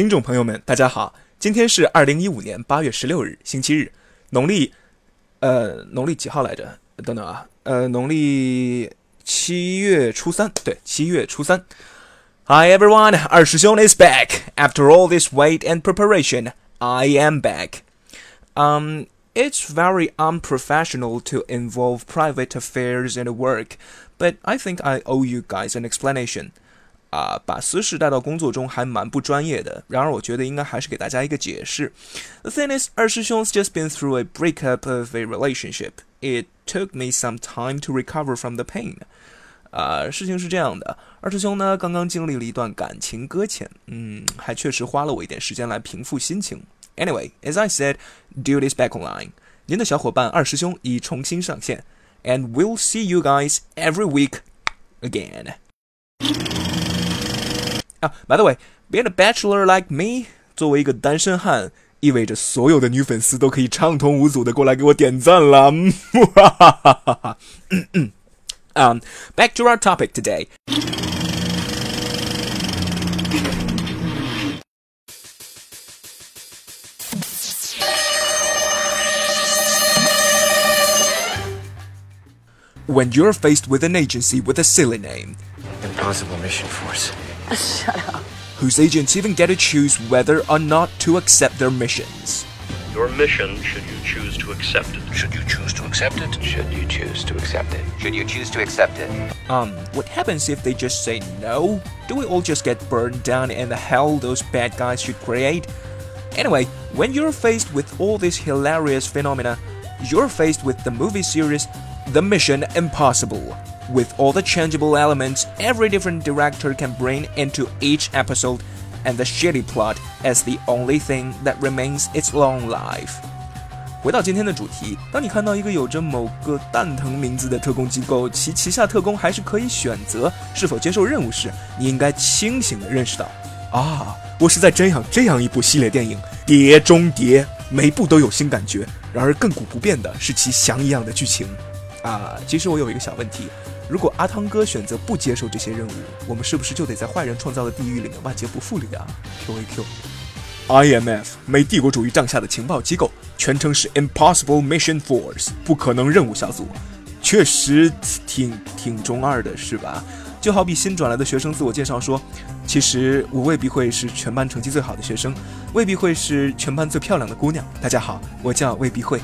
听众朋友们，大家好，今天是二零一五年八月十六日，星期日，农历，呃，农历几号来着？等等啊，呃，农历七月初三，对，七月初三。Hi everyone, 二师兄 is back. After all this wait and preparation, I am back. Um, it's very unprofessional to involve private affairs in work, but I think I owe you guys an explanation. 啊，把私事带到工作中还蛮不专业的。然而，我觉得应该还是给大家一个解释。The thing is，二师兄 just been through a breakup of a relationship. It took me some time to recover from the pain. 啊，事情是这样的，二师兄呢刚刚经历了一段感情搁浅，嗯，还确实花了我一点时间来平复心情。Anyway, as I said, dude is back online. 您的小伙伴二师兄已重新上线，and we'll see you guys every week again. 啊，by the way，being a bachelor like me，作为一个单身汉，意味着所有的女粉丝都可以畅通无阻的过来给我点赞了。哈哈哈哈哈。Um, back to our topic today. When you're faced with an agency with a silly name, Impossible Mission Force. Shut up. whose agents even get to choose whether or not to accept their missions. Your mission, should you choose to accept it. Should you choose to accept it? Should you choose to accept it? Should you choose to accept it? Um, what happens if they just say no? Do we all just get burned down in the hell those bad guys should create? Anyway, when you're faced with all these hilarious phenomena, you're faced with the movie series The Mission Impossible. With all the changeable elements every different director can bring into each episode, and the shitty plot as the only thing that remains its long life. 回到今天的主题，当你看到一个有着某个蛋疼名字的特工机构，其旗下特工还是可以选择是否接受任务时，你应该清醒地认识到，啊，我是在瞻仰这样一部系列电影《碟中谍》，每部都有新感觉。然而亘古不变的是其翔一样的剧情。啊，其实我有一个小问题，如果阿汤哥选择不接受这些任务，我们是不是就得在坏人创造的地狱里面万劫不复了呀？Q A Q。IMF 美帝国主义帐下的情报机构，全称是 Impossible Mission Force，不可能任务小组。确实挺挺中二的，是吧？就好比新转来的学生自我介绍说：“其实我未必会是全班成绩最好的学生，未必会是全班最漂亮的姑娘。大家好，我叫未必会。”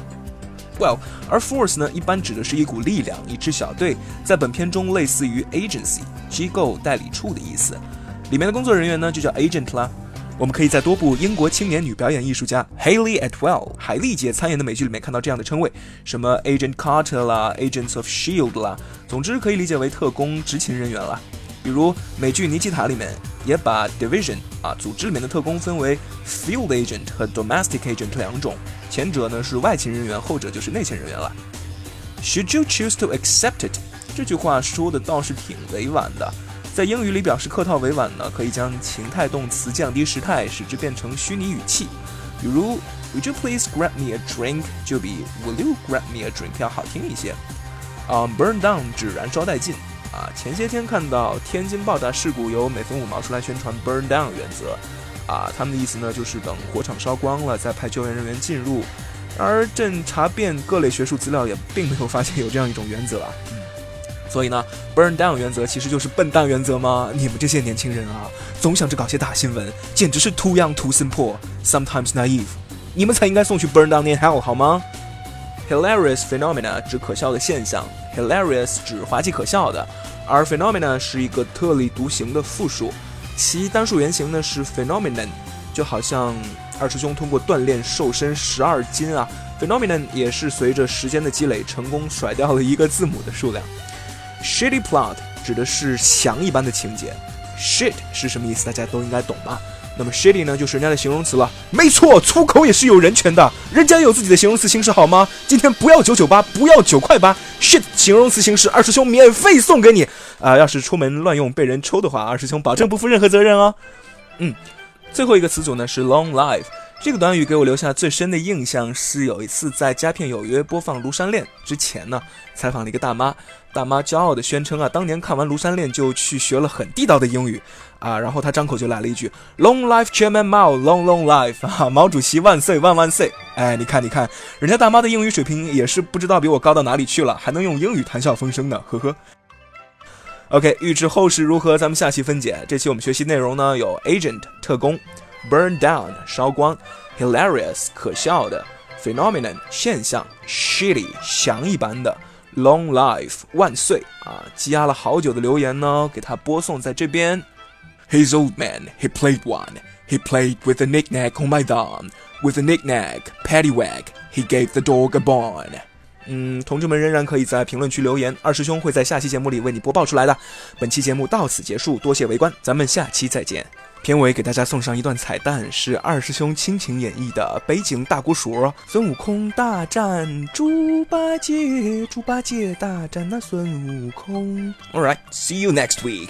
Well，而 force 呢，一般指的是一股力量、一支小队，在本片中类似于 agency 机构、代理处的意思。里面的工作人员呢，就叫 agent 啦。我们可以在多部英国青年女表演艺术家 Haley Atwell 海莉姐参演的美剧里面看到这样的称谓，什么 Agent Carter 啦，Agents of Shield 啦，总之可以理解为特工执勤人员啦。比如美剧《尼基塔》里面也把 Division 啊组织里面的特工分为 Field Agent 和 Domestic Agent 两种，前者呢是外勤人员，后者就是内勤人员了。Should you choose to accept it？这句话说的倒是挺委婉的。在英语里表示客套委婉呢，可以将情态动词降低时态，使之变成虚拟语气。比如，Would you please grab me a drink？就比 Will you grab me a drink 要好听一些。啊、，burn down 指燃烧殆尽。啊，前些天看到天津爆炸事故，由美分五毛出来宣传 burn down 原则。啊，他们的意思呢，就是等火场烧光了，再派救援人员进入。而朕查遍各类学术资料，也并没有发现有这样一种原则啊。嗯所以呢，burn down 原则其实就是笨蛋原则吗？你们这些年轻人啊，总想着搞些大新闻，简直是 too young too simple，sometimes naive。你们才应该送去 burn down in hell 好吗？Hilarious phenomena 指可笑的现象，hilarious 指滑稽可笑的，而 phenomenon 是一个特立独行的复数，其单数原型呢是 phenomenon，就好像二师兄通过锻炼瘦身十二斤啊，phenomenon 也是随着时间的积累，成功甩掉了一个字母的数量。Shitty plot 指的是翔一般的情节，shit 是什么意思？大家都应该懂吧？那么 shitty 呢，就是人家的形容词了。没错，粗口也是有人权的，人家有自己的形容词形式好吗？今天不要九九八，不要九块八，shit 形容词形式二师兄免费送给你啊、要是出门乱用被人抽的话，二师兄保证不负任何责任哦。嗯，最后一个词组呢是 long life，这个短语给我留下最深的印象是有一次在《佳片有约》播放《庐山恋》之前呢，采访了一个大妈，大妈骄傲地宣称啊，当年看完《庐山恋》就去学了很地道的英语啊，然后她张口就来了一句 “Long life Chairman Mao，Long long life 啊，毛主席万岁万万岁！”哎，你看你看，人家大妈的英语水平也是不知道比我高到哪里去了，还能用英语谈笑风生呢，呵呵。OK，预知后事如何，咱们下期分解。这期我们学习内容呢有 Agent 特工。Burn down 烧光，hilarious 可笑的，phenomenon 现象，shitty 翔一般的，long life 万岁啊！积压了好久的留言呢，给他播送在这边。He's old man, he played one. He played with a knickknack on my thumb. With a knickknack, paddywhack, he gave the dog a bone. 嗯，同志们仍然可以在评论区留言，二师兄会在下期节目里为你播报出来的。本期节目到此结束，多谢围观，咱们下期再见。片尾给大家送上一段彩蛋，是二师兄倾情演绎的《北京大鼓书》，孙悟空大战猪八戒，猪八戒大战那孙悟空。All right, see you next week.